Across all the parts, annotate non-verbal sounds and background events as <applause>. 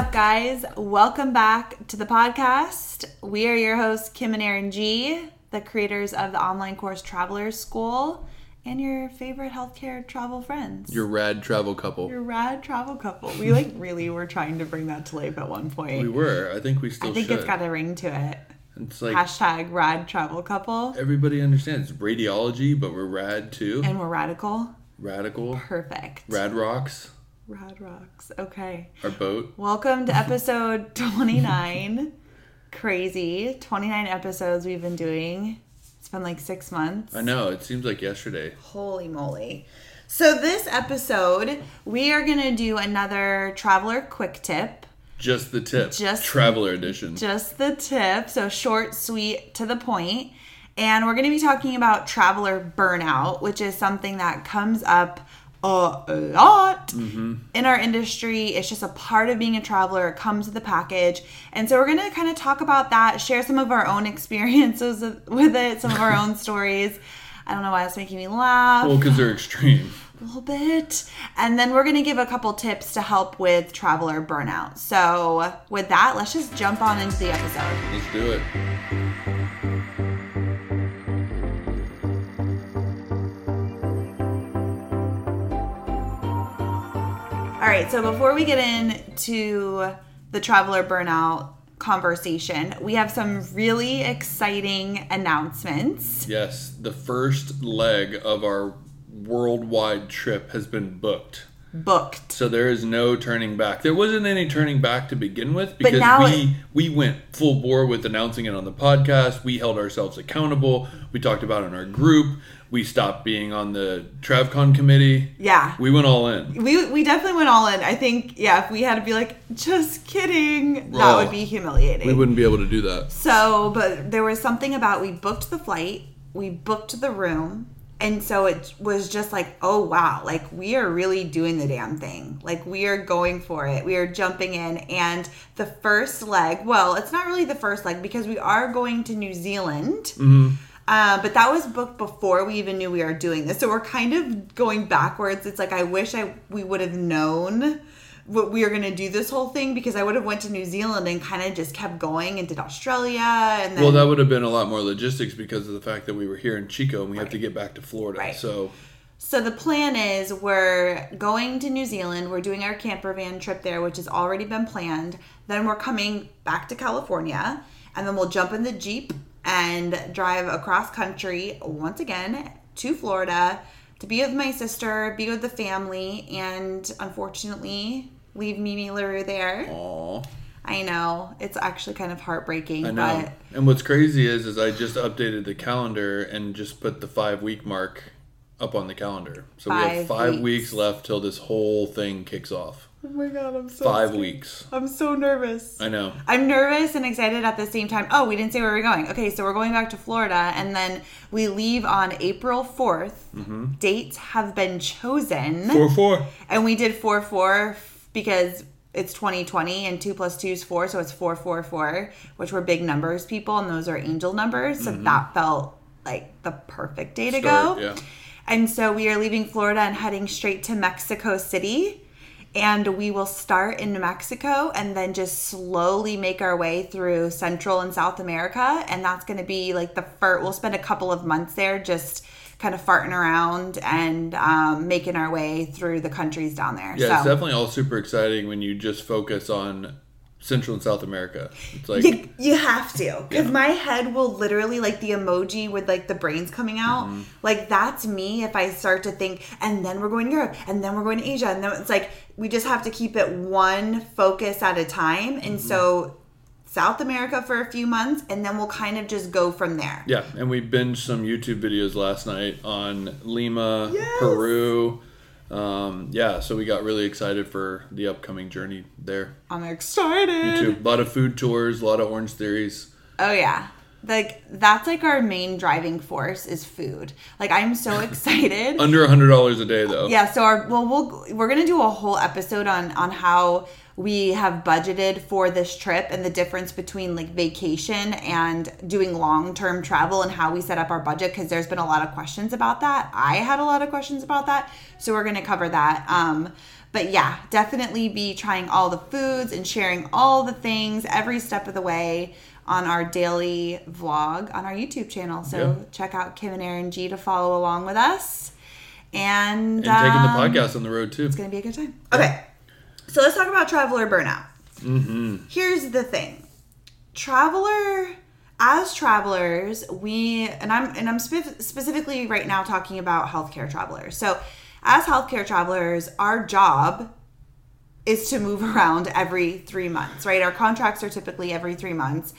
up, guys? Welcome back to the podcast. We are your hosts, Kim and Aaron G, the creators of the online course Travelers School, and your favorite healthcare travel friends. Your rad travel couple. Your rad travel couple. We like <laughs> really were trying to bring that to life at one point. we were. I think we still I think should. it's got a ring to it. It's like Hashtag rad travel couple. everybody understands radiology, but we're rad too. And we're radical. Radical. Perfect. Rad rocks. Rad rocks. Okay. Our boat. Welcome to <laughs> episode 29. Crazy. 29 episodes we've been doing. It's been like six months. I know. It seems like yesterday. Holy moly. So, this episode, we are going to do another traveler quick tip. Just the tip. Just- Traveler edition. Just the tip. So, short, sweet, to the point. And we're going to be talking about traveler burnout, which is something that comes up a lot mm-hmm. in our industry. It's just a part of being a traveler. It comes with the package. And so we're going to kind of talk about that, share some of our own <laughs> experiences with it, some of our own <laughs> stories. I don't know why it's making me laugh well, because they're extreme. a little bit. And then we're going to give a couple tips to help with traveler burnout. So, with that, let's just jump on into the episode. Let's do it. All right, so before we get into the traveler burnout conversation, we have some really exciting announcements. Yes. The first leg of our worldwide trip has been booked. Booked. So there is no turning back. There wasn't any turning back to begin with because we it- we went full bore with announcing it on the podcast. We held ourselves accountable. We talked about it in our group. We stopped being on the TravCon committee. Yeah. We went all in. We, we definitely went all in. I think, yeah, if we had to be like, just kidding, that Oh, would be humiliating. We wouldn't be able to do that. So, but there was something about we booked the flight, we booked the room, and so it was just like, oh wow, like we are really doing the damn thing. Like we are going for it. We are jumping in and the first leg, well, it's not really the first leg because we are going to New Zealand. Uh, but that was booked before we even knew we were doing this. So we're kind of going backwards. It's like I wish I we would have known what we are going to do this whole thing because I would have went to New Zealand and kind of just kept going and did Australia and then Well, that would have been a lot more logistics because of the fact that we were here in Chico and we have to get back to Florida. Right. So So the plan is we're going to New Zealand. We're doing our camper van trip there, which has already been planned. Then we're coming back to California, and then we'll jump in the Jeep and drive across country once again to Florida to be with my sister, be with the family, and unfortunately leave Mimi LaRue there. aw. I know it's actually kind of heartbreaking, I know. but And what's crazy is is I just updated the calendar and just put the five week mark up on the calendar. So we have five weeks. weeks. left till this whole thing kicks off. oh my god, I'm so Five scared. weeks. I'm so nervous. I know. I'm nervous and excited at the same time. Oh, we didn't say where we're going. Okay, so we're going back to Florida and then we leave on April 4th. Mm-hmm. Dates have been chosen. Four four. And we did 4 4 because it's 2020 and 2 plus 2 is 4, so it's 444, which were big numbers, people, and those are angel numbers. So mm-hmm. that felt like the perfect day to Start, go. yeah. And so we are leaving Florida and heading straight to Mexico City. And we will start in New Mexico and then just slowly make our way through Central and South America. And that's going to be like the first, we'll spend a couple of months there just kind of farting around and um, making our way through the countries down there. Yeah, it's definitely all super exciting when you just focus on Central and South America. It's like you, you have to because Yeah. my head will literally like the emoji with like the brains coming out Mm-hmm. like that's me if i start to think and then we're going to europe and then we're going to asia and then it's like we just have to keep it one focus at a time and Mm-hmm. so south america for a few months and then we'll kind of just go from there Yeah, and we binged some YouTube videos last night on Lima, Yes. Peru. Um, yeah, so we got really excited for the upcoming journey there. i'm excited Too. A lot of food tours, a lot of Orange Theories. Oh yeah. Like that's like our main driving force is food. Like I'm so <laughs> excited. Under a hundred dollars a day though. yeah, so our well we'll we're going to do a whole episode on on how we have budgeted for this trip and the difference between like vacation and doing long-term travel and how we set up our budget because there's been a lot of questions about that. I had a lot of questions about that, so we're going to cover that. Um, but yeah, definitely be trying all the foods and sharing all the things every step of the way on our daily vlog on our YouTube channel. So Yeah. check out Kim and Aaron G to follow along with us. And, And taking the um, podcast on the road too. it's going to be a good time. Okay. So let's talk about traveler burnout. Mm-hmm. Here's the thing. Traveler as travelers, we and I'm and I'm spe- specifically right now talking about healthcare travelers. So, as healthcare travelers, our job is to move <laughs> around every 3 months, right? Our contracts are typically every 3 months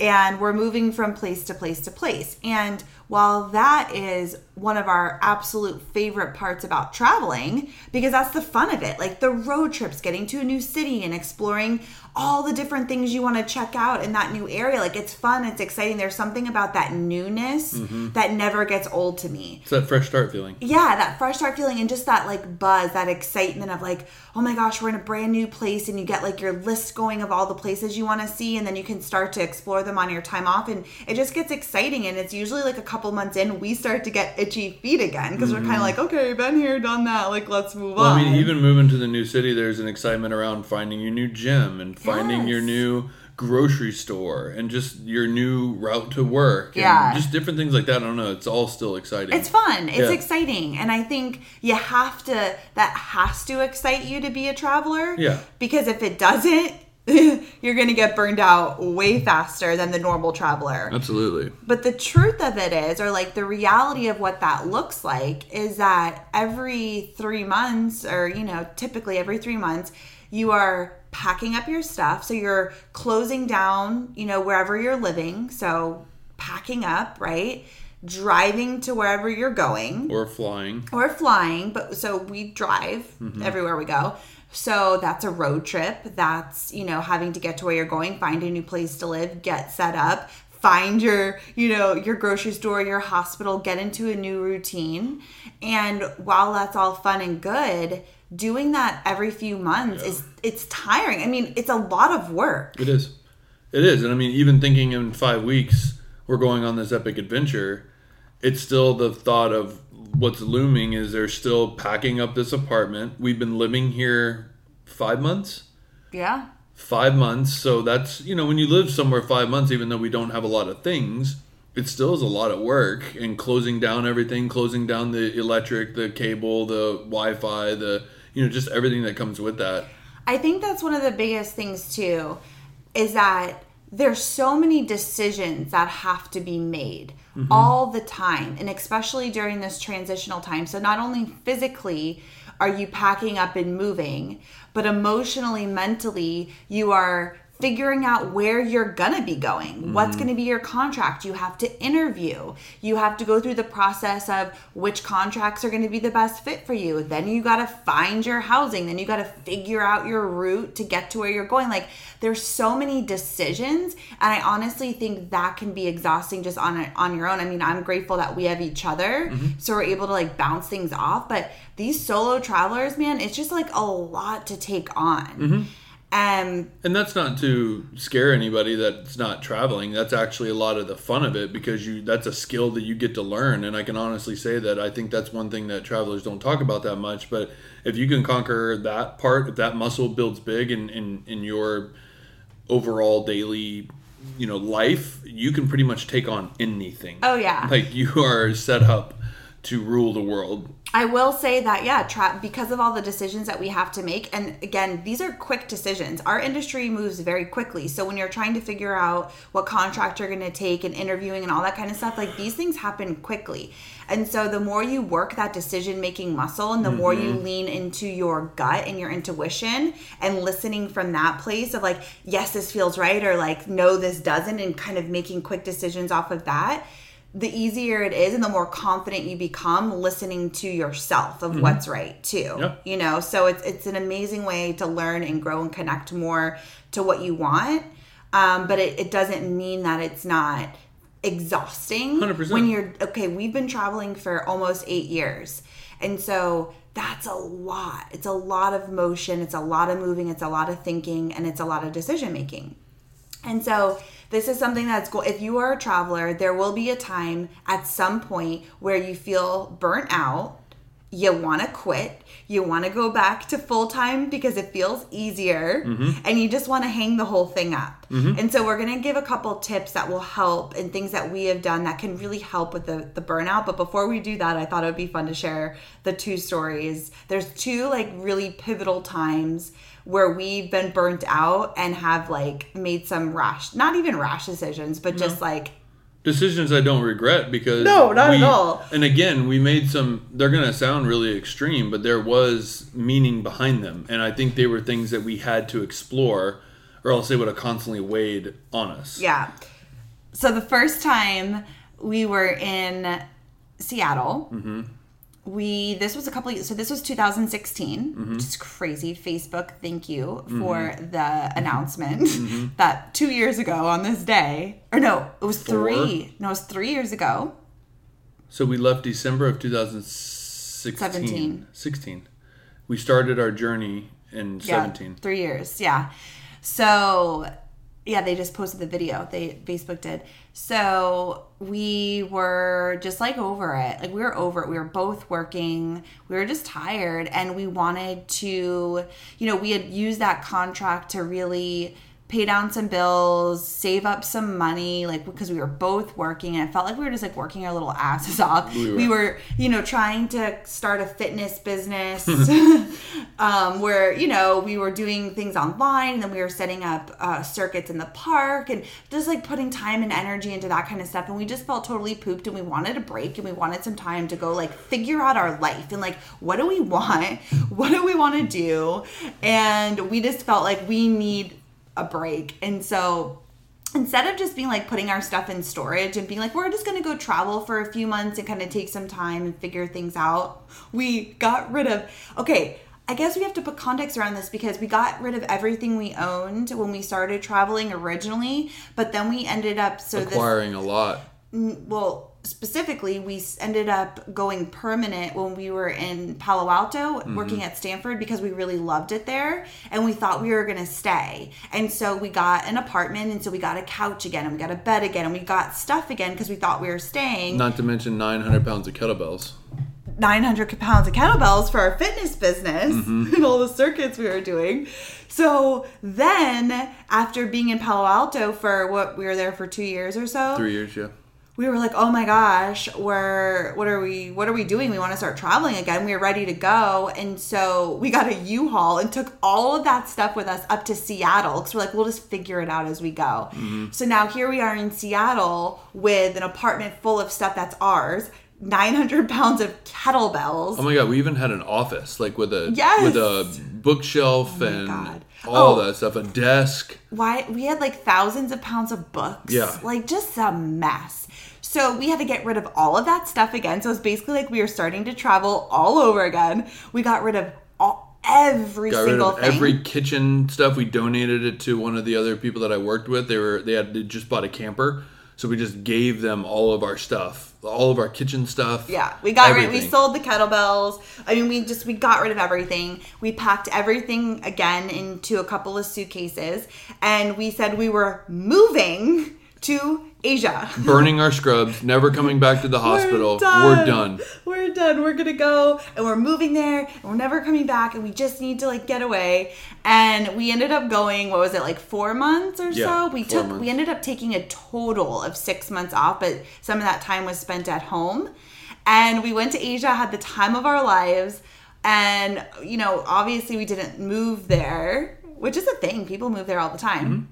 and we're moving from place to place to place. And while that is one of our absolute favorite parts about traveling, because that's the fun of it, like the road trips, getting to a new city and exploring all the different things you want to check out in that new area. Like it's fun, it's exciting. There's something about that newness mm-hmm. that never gets old to me It's that fresh start feeling. yeah, that fresh start feeling and just that like buzz, that excitement of like, oh my gosh, we're in a brand new place and you get like your list going of all the places you want to see and then you can start to explore them on your time off and it just gets exciting and it's usually like a couple months in we start to get itchy feet again because we're kind of mm-hmm. like, okay, been here, done that, like let's move Well, on. I mean, even moving to the new city, there's an excitement around finding your new gym and finding your new grocery store and just your new route to work. and Yeah. just different things like that. I don't know. It's all still exciting. It's fun. It's Yeah. exciting. And I think you have to, that has to excite you to be a traveler. Yeah. Because if it doesn't, <laughs> you're going to get burned out way faster than the normal traveler. Absolutely. But the truth of it is, or like the reality of what that looks like, is that every three months, or, you know, typically every three months, you are packing up your stuff. So you're closing down, you know, wherever you're living. So packing up, right? Driving to wherever you're going Or flying. or flying but so we drive mm-hmm. everywhere we go so that's a road trip that's you know having to get to where you're going find a new place to live get set up find your you know your grocery store your hospital get into a new routine and while that's all fun and good doing that every few months is it's tiring i mean it's a lot of work It is. It is. And I mean, even thinking in five weeks, we're going on this epic adventure, it's still the thought of what's looming is they're still packing up this apartment. We've been living here five months. yeah Five months. So that's, you know, when you live somewhere five months, even though we don't have a lot of things, it still is a lot of work and closing down everything, closing down the electric, the cable, the Wi Fi, the, you know, just everything that comes with that. I think that's one of the biggest things too is that there's so many decisions that have to be made mm-hmm. all the time and especially during this transitional time. So not only physically are you packing up and moving, but emotionally, mentally, you are figuring out where you're gonna be going what's mm-hmm. gonna be your contract. You have to interview. You have to go through the process of which contracts are gonna be the best fit for you. Then you gotta find your housing. Then you gotta figure out your route to get to where you're going. Like there's so many decisions and i honestly think that can be exhausting just on on your own. I mean i'm grateful that we have each other mm-hmm. so we're able to like bounce things off but these solo travelers man it's just like a lot to take on mm-hmm. Um And that's not to scare anybody that's not traveling. That's actually a lot of the fun of it because you that's a skill that you get to learn. And I can honestly say that I think that's one thing that travelers don't talk about that much. But if you can conquer that part, if that muscle builds big in, in, in your overall daily you know life, you can pretty much take on anything. oh yeah Like you are set up to rule the world. I will say that yeah, tra- because of all the decisions that we have to make, and again, these are quick decisions. Our industry moves very quickly, so when you're trying to figure out what contract you're going to take and interviewing and all that kind of stuff, like these things happen quickly. And so the more you work that decision making muscle, and the more you mm-hmm. lean into your gut and your intuition, and listening from that place of like, yes, this feels right, or like, no, this doesn't, and kind of making quick decisions off of that the easier it is and the more confident you become listening to yourself of what's right too Yeah. you know so it's it's an amazing way to learn and grow and connect more to what you want um, but it, it doesn't mean that it's not exhausting 100%. when you're okay we've been traveling for almost eight years and so that's a lot. It's a lot of motion, it's a lot of moving, it's a lot of thinking, and it's a lot of decision making. And so this is something that's cool. If you are a traveler, there will be a time at some point where you feel burnt out, you want to quit, you want to go back to full time because it feels easier, mm-hmm. and you just want to hang the whole thing up. Mm-hmm. And so we're going to give a couple tips that will help and things that we have done that can really help with the, the burnout. But before we do that, I thought it would be fun to share the two stories. There's two like really pivotal times where we've been burnt out and have like made some rash, not even rash decisions, but mm-hmm. just like decisions I don't regret because No, not at all. And again, we made some. They're gonna sound really extreme, but there was meaning behind them, and I think they were things that we had to explore, or else they would have constantly weighed on us. Yeah. So the first time we were in Seattle, mm-hmm. We this was a couple. Years, so this was 2016, mm-hmm. which is crazy. Facebook, thank you mm-hmm. for the mm-hmm. announcement <laughs> that two years ago on this day, or no, it was three. No, it was three years ago. So we left December of 2016. 17. 16. We started our journey in Yeah, 17. three years. Yeah. So, yeah, they just posted the video. They Facebook did. So we were just like over it. Like we were over it. We were both working. We were just tired, and we wanted to, you know, we had used that contract to really pay down some bills, save up some money, like because we were both working and it felt like we were just like working our little asses off. We were. We were, you know, trying to start a fitness business <laughs> um, where, you know, we were doing things online and then we were setting up uh, circuits in the park and just like putting time and energy into that kind of stuff. And we just felt totally pooped and we wanted a break and we wanted some time to go like figure out our life and like, what do we want? <laughs> What do we want to do? And we just felt like we need a break. And so instead of just being like putting our stuff in storage and being like we're just going to go travel for a few months and kind of take some time and figure things out we got rid of okay i guess we have to put context around this because we got rid of everything we owned when we started traveling originally but then we ended up so this Acquiring a lot. well specifically we ended up going permanent when we were in palo alto mm-hmm. working at stanford because we really loved it there and we thought we were going to stay and so we got an apartment and so we got a couch again and we got a bed again and we got stuff again because we thought we were staying Not to mention 900 pounds of kettlebells. 900 pounds of kettlebells for our fitness business mm-hmm. <laughs> and all the circuits we were doing. So then, after being in Palo Alto for what we were there for two years or so, Three years, yeah. We were like, "Oh my gosh, we're what are we? What are we doing? We want to start traveling again. We were ready to go, and so we got a U-Haul and took all of that stuff with us up to Seattle because we're like, we'll just figure it out as we go. Mm-hmm. So now here we are in Seattle with an apartment full of stuff that's ours, 900 pounds of kettlebells. Oh my god, we even had an office like with a Yes! Oh with a bookshelf oh and God. all Oh. that stuff, a desk. why we had like thousands of pounds of books. Yeah. Like just a mess. So we had to get rid of all of that stuff again. So it's basically like we were starting to travel all over again. We got rid of all every Got single thing. every kitchen stuff. We donated it to one of the other people that I worked with. They were they had they just bought a camper, so we just gave them all of our stuff, all of our kitchen stuff. yeah, we got rid. We sold the kettlebells. I mean, we just we got rid of everything. We packed everything again into a couple of suitcases, and we said we were moving to Asia. burning our scrubs, never coming back to the hospital. We're done. We're done. We're gonna go and we're moving there and we're never coming back and we just need to like get away. And we ended up going, what was it, like four months or Yeah, so? We took months. we ended up taking a total of six months off, but some of that time was spent at home. And we went to Asia, had the time of our lives, and you know, obviously we didn't move there, which is a thing. People move there all the time. Mm-hmm.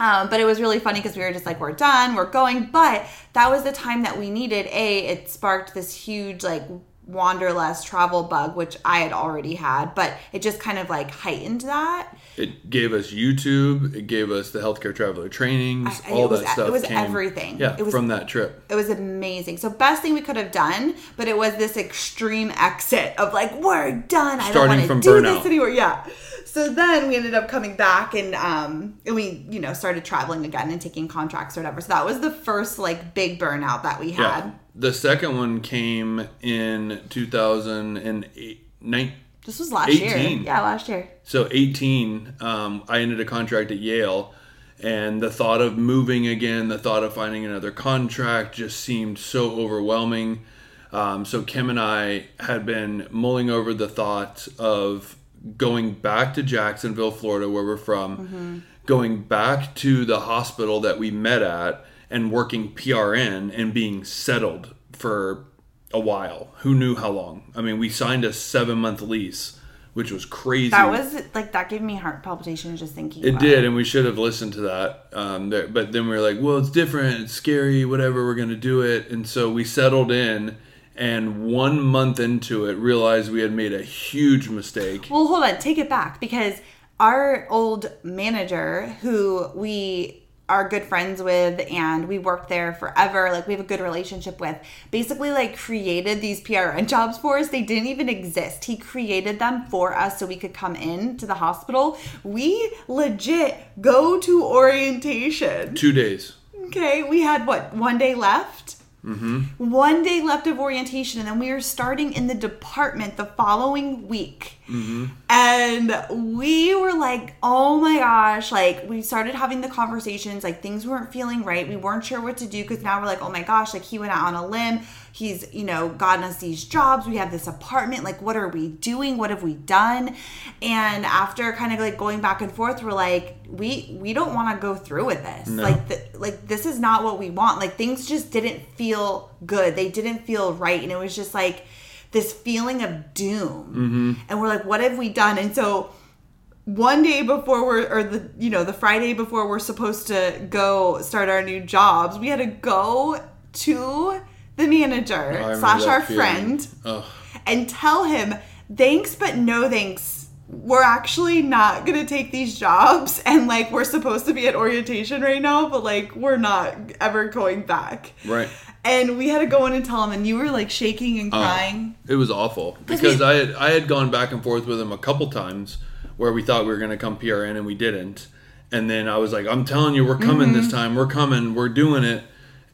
Um, but it was really funny because we were just like, we're done, we're going. But that was the time that we needed. A, it sparked this huge like wanderlust travel bug, which I had already had, but it just kind of like heightened that. It gave us YouTube. It gave us the healthcare traveler trainings. I- all was- that stuff. it was came, everything. Yeah, It was- from that trip. It was amazing. So best thing we could have done, but it was this extreme exit of like, we're done. I don't want to do burnout. this anymore. Yeah. So then we ended up coming back and um and we, you know, started traveling again and taking contracts or whatever. So that was the first like big burnout that we had. Yeah. The second one came in 2008. nine, This was last year. Yeah, last year. so 18, um, I ended a contract at Yale, and the thought of moving again, the thought of finding another contract just seemed so overwhelming. Um, so Kim and I had been mulling over the thought of going back to Jacksonville, Florida, where we're from, going back to the hospital that we met at, and working PRN and being settled for a while. Who knew how long? I mean, we signed a seven month lease, which was crazy. That was like that gave me heart palpitations just thinking. It did, and we should have listened to that. Um, there, but then we were like, well, it's different, it's scary, whatever, we're going to do it. And so we settled in, and one month into it, realized we had made a huge mistake. Well, hold on, take it back because our old manager, who we are good friends with and we worked there forever, like we have a good relationship with, basically like created these PRN <laughs> jobs for us. They didn't even exist. He created them for us so we could come in to the hospital. We legit go to orientation. Two days. Okay, we had what, one day left? Mm-hmm. One day left of orientation, and then we were starting in the department the following week. Mm-hmm. And we were like, oh my gosh, like we started having the conversations, like things weren't feeling right. We weren't sure what to do because now we're like, oh my gosh, like he went out on a limb. He's, you know, gotten us these jobs. We have this apartment. Like, what are we doing? What have we done? And after kind of like going back and forth, we're like, we we don't want to go through with this. Like, the, like this is not what we want. Like things just didn't feel good. They didn't feel right, and it was just like this feeling of doom. Mm-hmm. And we're like, what have we done? And so one day before we're or the you know the friday before we're supposed to go start our new jobs we had to go to the manager remember slash our feeling. friend and tell him thanks but no thanks we're actually not gonna take these jobs and like we're supposed to be at orientation right now but like we're not ever going back Right. and we had to go in and tell him and you were like shaking and Oh. crying It was awful because we- I had I had gone back and forth with him a couple times where we thought we were going to come PRN and we didn't. And then I was like, "I'm telling you, we're coming Mm-hmm. this time. We're coming. We're doing it."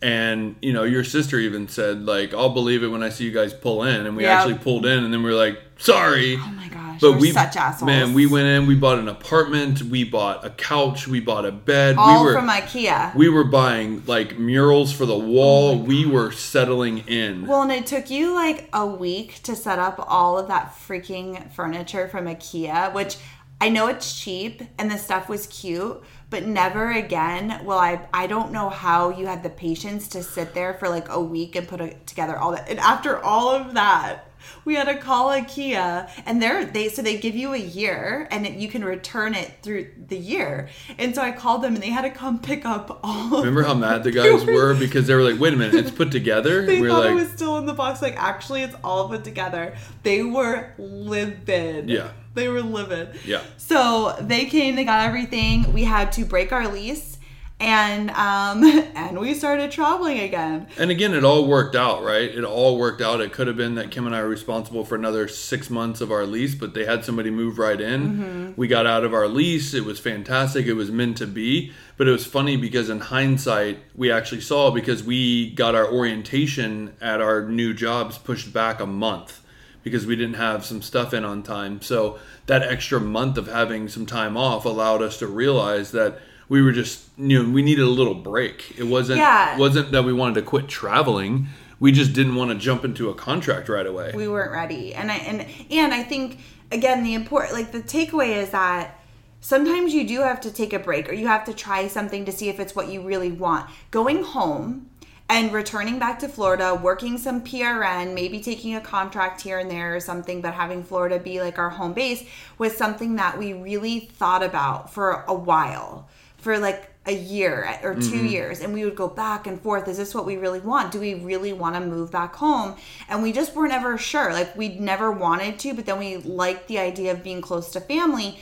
And you know, your sister even said like, "I'll believe it when I see you guys pull in." And we Yeah. actually pulled in, and then we were like, "Sorry." oh my gosh But we're we, such assholes man, we went in. We bought an apartment. We bought a couch. We bought a bed. all we were from ikea we were buying like murals for the wall. Oh we were settling in. Well, and it took you like a week to set up all of that freaking furniture from IKEA, which I know it's cheap and the stuff was cute, but never again will I. I don't know how you had the patience to sit there for like a week and put it together all that. And after all of that, we had to call IKEA, and they're they so they give you a year, and it, you can return it through the year. And so I called them, and they had to come pick up all. Remember how mad the <laughs> guys were- because they were like, "Wait a minute, it's put together." They we were thought like, it was still in the box. Like, actually, it's all put together. They were livid. Yeah. They were livid. Yeah. So they came, they got everything. We had to break our lease and um <laughs> and we started traveling again. And again, it all worked out, right? It all worked out. It could have been that Kim and I were responsible for another six months of our lease, but they had somebody move right in. Mm-hmm. We got out of our lease. It was fantastic. It was meant to be. But it was funny because in hindsight, we actually saw because we got our orientation at our new jobs pushed back a month because we didn't have some stuff in on time. So that extra month of having some time off allowed us to realize that we were just you know we needed a little break. It wasn't Yeah. wasn't that we wanted to quit traveling. We just didn't want to jump into a contract right away. we weren't ready and i and and i think again the important like the takeaway is that sometimes you do have to take a break or you have to try something to see if it's what you really want going home and returning back to florida working some prn maybe taking a contract here and there or something but having florida be like our home base was something that we really thought about for a while for like a year or 2 mm-hmm. years and we would go back and forth is this what we really want? Do we really want to move back home? And we just weren't ever sure like we'd never wanted to but then we liked the idea of being close to family.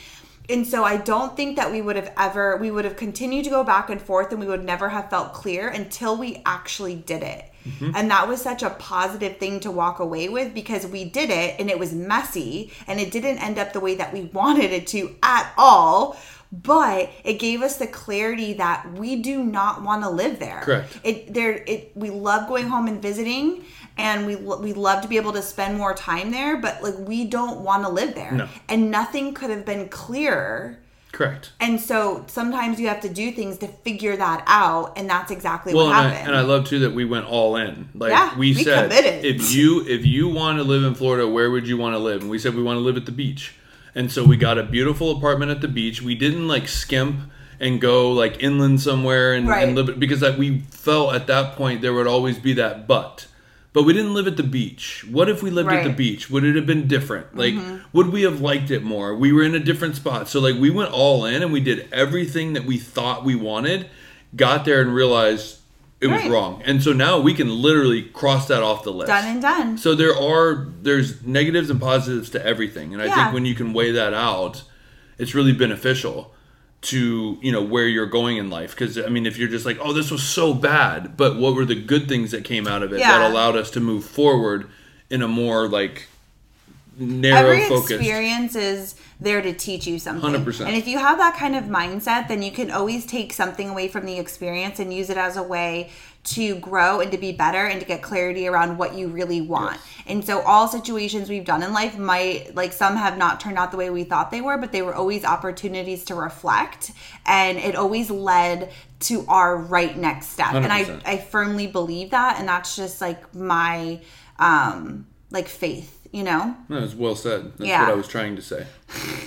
And so i don't think that we would have ever we would have continued to go back and forth and we would never have felt clear until we actually did it. Mm-hmm. And that was such a positive thing to walk away with because we did it and it was messy and it didn't end up the way that we wanted it to at all but it gave us the clarity that we do not want to live there. Correct. It there it we love going home and visiting and we we love to be able to spend more time there, but like we don't want to live there. No. And nothing could have been clearer. Correct. And so sometimes you have to do things to figure that out, and that's exactly Well, what and I, happened. and I love too that we went all in. Like Yeah, we, we said, committed. if you if you want to live in Florida, where would you want to live? And we said we want to live at the beach. And so we got a beautiful apartment at the beach. We didn't like skimp and go like inland somewhere and, Right. and live it because like, we felt at that point there would always be that but. But we didn't live at the beach. What if we lived at the Mm-hmm. beach? Would it have been different? Like, would we have liked it more? We were in a different spot. So, like, we went all in and we did everything that we thought we wanted, got there and realized it was Right. wrong. And so now we can literally cross that off the list. done and done. So there are there's negatives and positives to everything, and I Yeah. think when you can weigh that out, it's really beneficial to you know where you're going in life. Because I mean, if you're just like, oh, this was so bad, but what were the good things that came out of it Yeah. that allowed us to move forward in a more like narrow Every focused? experience is there to teach you something. 100%. And if you have that kind of mindset, then you can always take something away from the experience and use it as a way to grow and to be better and to get clarity around what you really want. And so all situations we've done in life might like some have not turned out the way we thought they were, but they were always opportunities to reflect and it always led to our right next step. And I 100%. I firmly believe that and that's just like my um like faith, you know? No, it's well said. That's Yeah. what I was trying to say.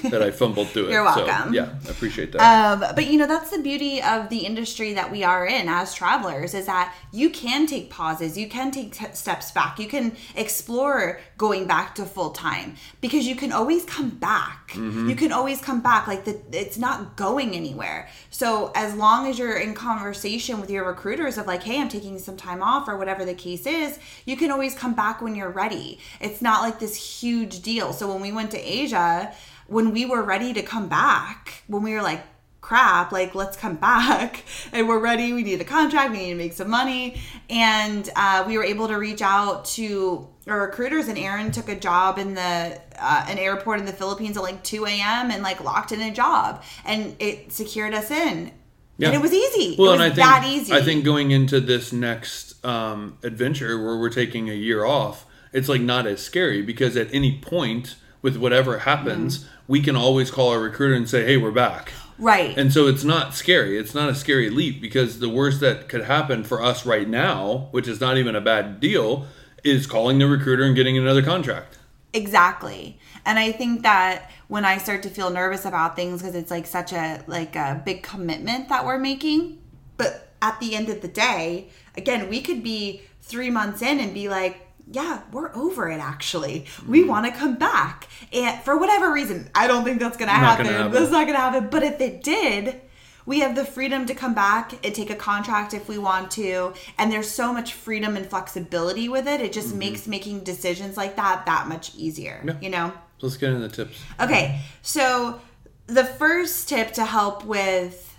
That I fumbled through it. You're So, welcome. yeah, I appreciate that. Um, but you know that's the beauty of the industry that we are in as travelers is that you can take pauses, you can take t- steps back, you can explore going back to full time because you can always come back. Mm-hmm. You can always come back. Like the, it's not going anywhere. So as long as you're in conversation with your recruiters of like, hey, I'm taking some time off or whatever the case is, you can always come back when you're ready. It's not like this huge deal. So when we went to Asia when we were ready to come back, when we were like, crap, like let's come back <laughs> and we're ready, we need a contract, we need to make some money. And uh, we were able to reach out to our recruiters and Aaron took a job in the uh, an airport in the Philippines at like 2 a.m. and like locked in a job and it secured us in. Yeah. And it was easy. Well, it was and I think that easy. I think going into this next um, adventure where we're taking a year off, it's like not as scary because at any point with whatever happens, Mm-hmm. We can always call our recruiter and say, "Hey, we're back." right. And so it's not scary. It's not a scary leap because the worst that could happen for us right now, which is not even a bad deal, is calling the recruiter and getting another contract. Exactly. And I think that when I start to feel nervous about things because it's like such a like a big commitment that we're making, but at the end of the day, again, we could be 3 months in and be like yeah, we're over it actually. We Mm-hmm. want to come back. And for whatever reason, I don't think that's going to happen. happen. That's not going to happen. But if it did, we have the freedom to come back and take a contract if we want to. And there's so much freedom and flexibility with it. It just makes making decisions like that that much easier. Mm-hmm. Yeah. You know? Let's get into the tips. Okay, so the first tip to help with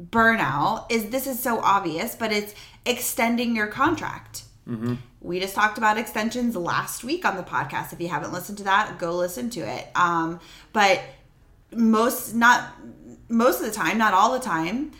burnout is this is so obvious, but it's extending your contract. We just talked about extensions last week on the podcast. If you haven't listened to that, go listen to it. Um, but most, not most of the time, not all the time,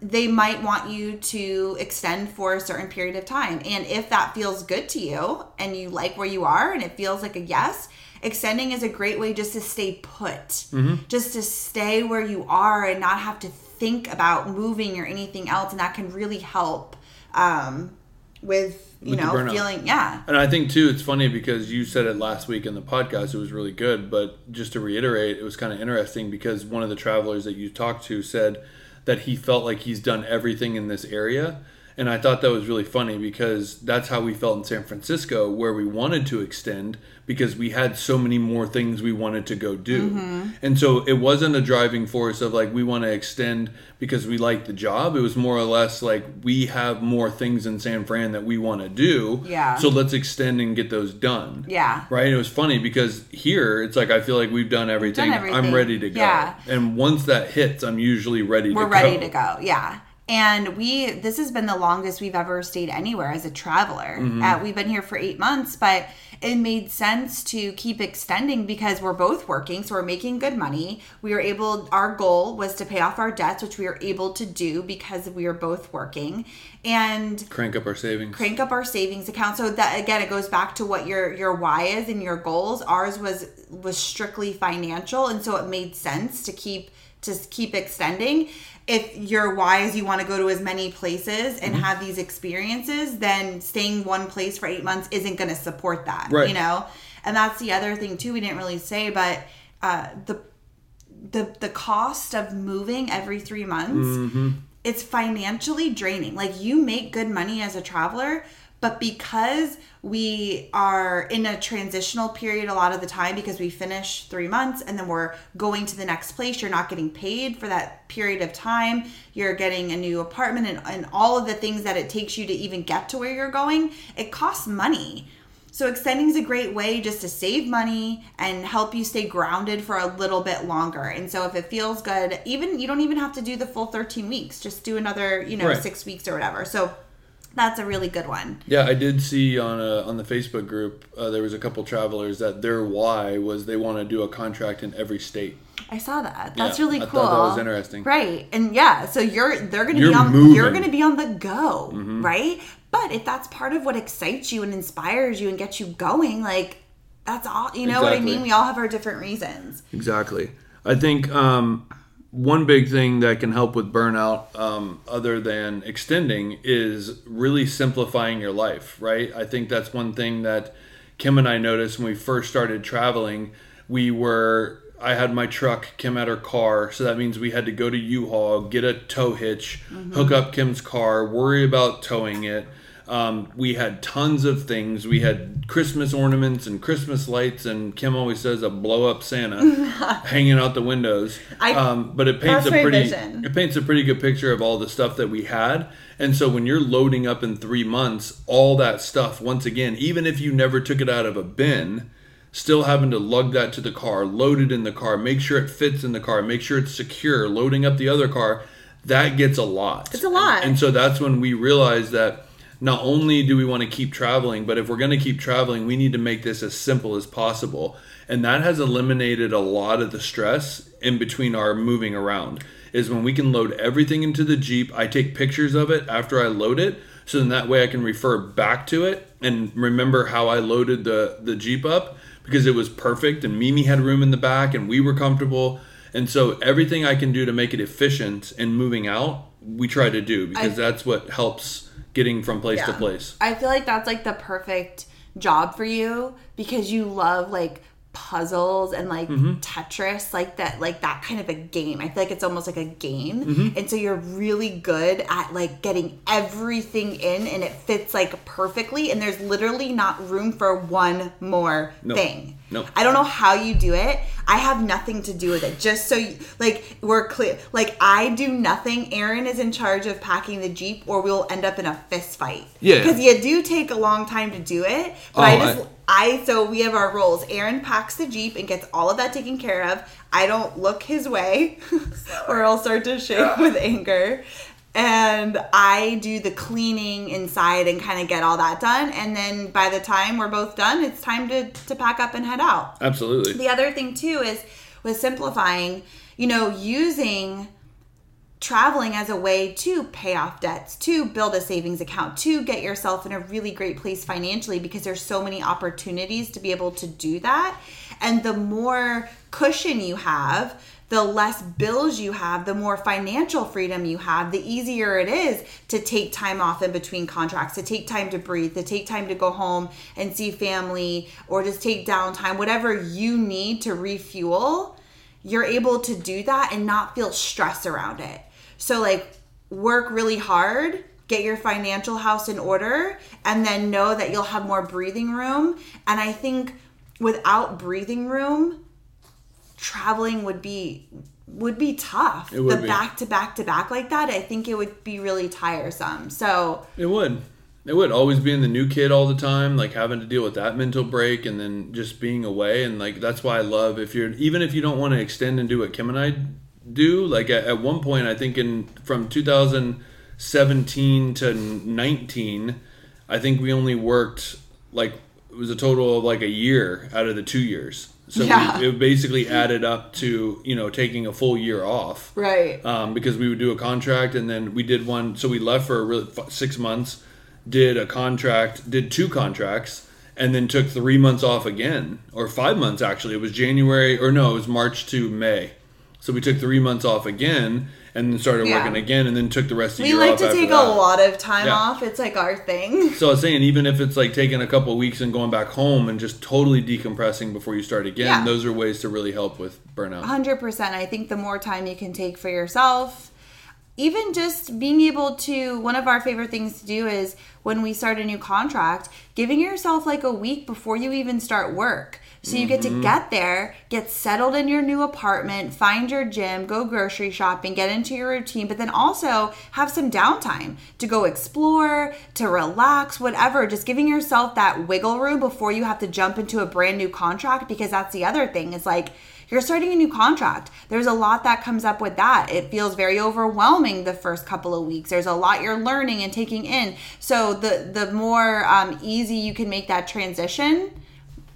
they might want you to extend for a certain period of time. And if that feels good to you and you like where you are and it feels like a yes, extending is a great way just to stay put, just to stay where you are and not have to think about moving or anything else. And that can really help um, with, you With know, feeling, yeah. And I think too, it's funny because you said it last week in the podcast. It was really good, but just to reiterate, it was kind of interesting because one of the travelers that you talked to said that he felt like he's done everything in this area, and I thought that was really funny because that's how we felt in San Francisco, where we wanted to extend because we had so many more things we wanted to go do, Mm-hmm. and so it wasn't a driving force of like we want to extend because we like the job. It was more or less like we have more things in San Fran that we want to do, Yeah. So let's extend and get those done. Yeah. Right. It was funny because here it's like I feel like we've done everything. everything. I'm ready to go. Yeah. And once that hits, I'm usually ready We're to ready go. to go. Yeah. And we, this has been the longest we've ever stayed anywhere as a traveler. Mm-hmm. Uh, we've been here for eight months, but it made sense to keep extending because we're both working. So we're making good money. We were able, our goal was to pay off our debts, which we were able to do because we were both working and Crank up our savings. crank up our savings account. So that again, it goes back to what your your why is and your goals. Ours was was strictly financial, and so it made sense to keep to keep extending. If your why is you want to go to as many places Mm-hmm. and have these experiences, then staying one place for eight months isn't going to support that. Right. You know, and that's the other thing too. We didn't really say, but uh, the the the cost of moving every three months Mm-hmm. it's financially draining like you make good money as a traveler but because we are in a transitional period a lot of the time because we finish three months and then we're going to the next place you're not getting paid for that period of time you're getting a new apartment and, and all of the things that it takes you to even get to where you're going it costs money so extending is a great way just to save money and help you stay grounded for a little bit longer. And so if it feels good, even you don't even have to do the full 13 weeks. Just do another, you know, Right. 6 weeks or whatever. So that's a really good one. Yeah, I did see on a, on the Facebook group uh, there was a couple travelers that their why was they want to do a contract in every state. I saw that. That's Yeah, really I cool. thought that was interesting. Right. And yeah, so you're they're going to be on moving. Mm-hmm. you're going to be on the go, right? But if that's part of what excites you and inspires you and gets you going, like that's all, you know what I mean? We all have our different reasons. Exactly. I think um, one big thing that can help with burnout, um, other than extending, is really simplifying your life, right? I think that's one thing that Kim and I noticed when we first started traveling. We were, I had my truck, Kim had her car, so that means we had to go to U Haul, get a tow hitch, hook up Kim's car, worry about towing it. Um, we had tons of things. We had Christmas ornaments and Christmas lights, and Kim always says a blow up Santa <laughs> hanging out the windows. I- um, but it paints a pretty vision. it paints a pretty good picture of all the stuff that we had. And so when you're loading up in three months, all that stuff once again, even if you never took it out of a bin, still having to lug that to the car, load it in the car, make sure it fits in the car, make sure it's secure, loading up the other car, that gets a lot. It's a lot. And, and so that's when we realized that not only do we want to keep traveling, but if we're going to keep traveling, we need to make this as simple as possible. And that has eliminated a lot of the stress in between our moving around. Is when we can load everything into the Jeep. I take pictures of it after I load it, so then that way I can refer back to it and remember how I loaded the the Jeep up because it was perfect and Mimi had room in the back and we were comfortable. And so everything I can do to make it efficient in moving out, we try to do because I- that's what helps getting from place to place. I feel like that's like the perfect job for you because you love like puzzles and like Mm-hmm. Tetris, like that, like that kind of a game. I feel like it's almost like a game, Mm-hmm. and so you're really good at like getting everything in, and it fits like perfectly. And there's literally not room for one more thing. Nope. I don't know how you do it. I have nothing to do with it. Just so you, like we're clear. Like I do nothing. Aaron is in charge of packing the Jeep or we'll end up in a fist fight. Yeah. Because you do take a long time to do it. But Oh, I just I- I, so we have our roles. Aaron packs the Jeep and gets all of that taken care of. I don't look his way <laughs> or I'll start to shake with anger. And I do the cleaning inside and kind of get all that done. And then by the time we're both done, it's time to, to pack up and head out. Absolutely. The other thing too is with simplifying, you know, using traveling as a way to pay off debts, to build a savings account, to get yourself in a really great place financially because there's so many opportunities to be able to do that. And the more cushion you have, the less bills you have, the more financial freedom you have, the easier it is to take time off in between contracts, to take time to breathe, to take time to go home and see family, or just take downtime, whatever you need to refuel. You're able to do that and not feel stress around it. So, like, work really hard, get your financial house in order, and then know that you'll have more breathing room. And I think without breathing room, traveling would be would be tough. Would the be. back to back to back like that, I think it would be really tiresome. So It would. It would always being the new kid all the time, like having to deal with that mental break and then just being away. And like, that's why I love if you're, even if you don't want to extend and do what Kim and I do, like at, at one point, I think in from 2017 to 19, I think we only worked like it was a total of like a year out of the two years. So Yeah. we, it basically added up to you know taking a full year off Right. um, because we would do a contract and then we did one. So we left for a really f- six months, did a contract, did two contracts, and then took three months off again, or five months actually. It was January or no, it was March to May. So we took three months off again, and then started Yeah. working again, and then took the rest of the year off. We like to take that. a lot of time Yeah. off. It's like our thing. So I was saying, even if it's like taking a couple of weeks and going back home and just totally decompressing before you start again, Yeah. those are ways to really help with burnout. 100%. I think the more time you can take for yourself, even just being able to, one of our favorite things to do is when we start a new contract, giving yourself like a week before you even start work. So you get Mm-hmm. to get there, get settled in your new apartment, find your gym, go grocery shopping, get into your routine, but then also have some downtime to go explore, to relax, whatever. Just giving yourself that wiggle room before you have to jump into a brand new contract because that's the other thing. Is like you're starting a new contract. There's a lot that comes up with that. It feels very overwhelming the first couple of weeks. There's a lot you're learning and taking in. So the the more um, easy you can make that transition,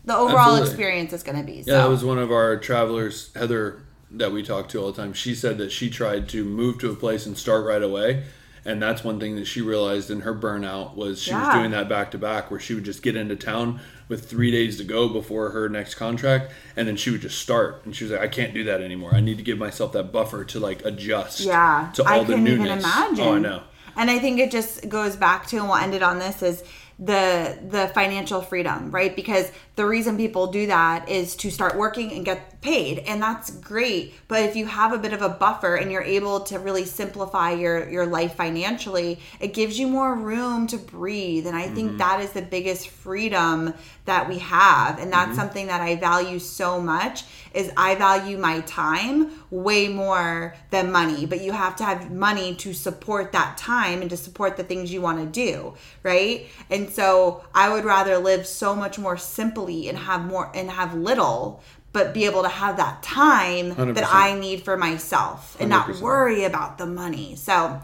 the overall Absolutely. experience is going to be. So. Yeah, that was one of our travelers, Heather, that we talk to all the time. She said that she tried to move to a place and start right away. And that's one thing that she realized in her burnout was she was doing that back to back where she would just get into town with three days to go before her next contract and then she would just start and she was like I can't do that anymore I need to give myself that buffer to like adjust Yeah, to all I the newness even imagine. oh I know And I think it just goes back to, and we'll end it on this is the the financial freedom, right? Because the reason people do that is to start working and get paid, and that's great. But if you have a bit of a buffer and you're able to really simplify your your life financially, it gives you more room to breathe. And I think mm-hmm. that is the biggest freedom that we have, and that's mm-hmm. something that I value so much. Is I value my time way more than money, but you have to have money to support that time and to support the things you want to do, right? And so I would rather live so much more simply and have more and have little, but be able to have that time 100%. that I need for myself and not 100%. worry about the money. So,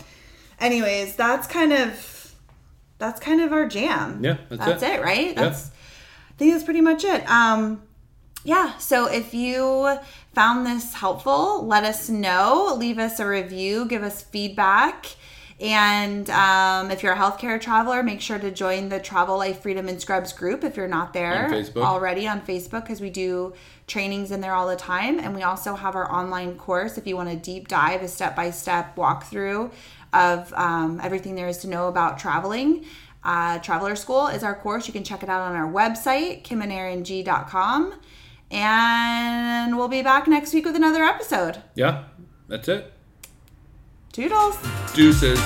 anyways, that's kind of that's kind of our jam. Yeah, that's that's it. it, right? Yeah. That's I think that's pretty much it. Um, yeah, so if you found this helpful, let us know. Leave us a review, give us feedback. And um, if you're a healthcare traveler, make sure to join the Travel Life Freedom and Scrubs group if you're not there On already on Facebook because we do trainings in there all the time. And we also have our online course if you want to deep dive, a step by step walkthrough of um, everything there is to know about traveling. Uh, Traveler School is our course. You can check it out on our website, kimandarang.com. And we'll be back next week with another episode. yeah that's it Toodles. Deuces.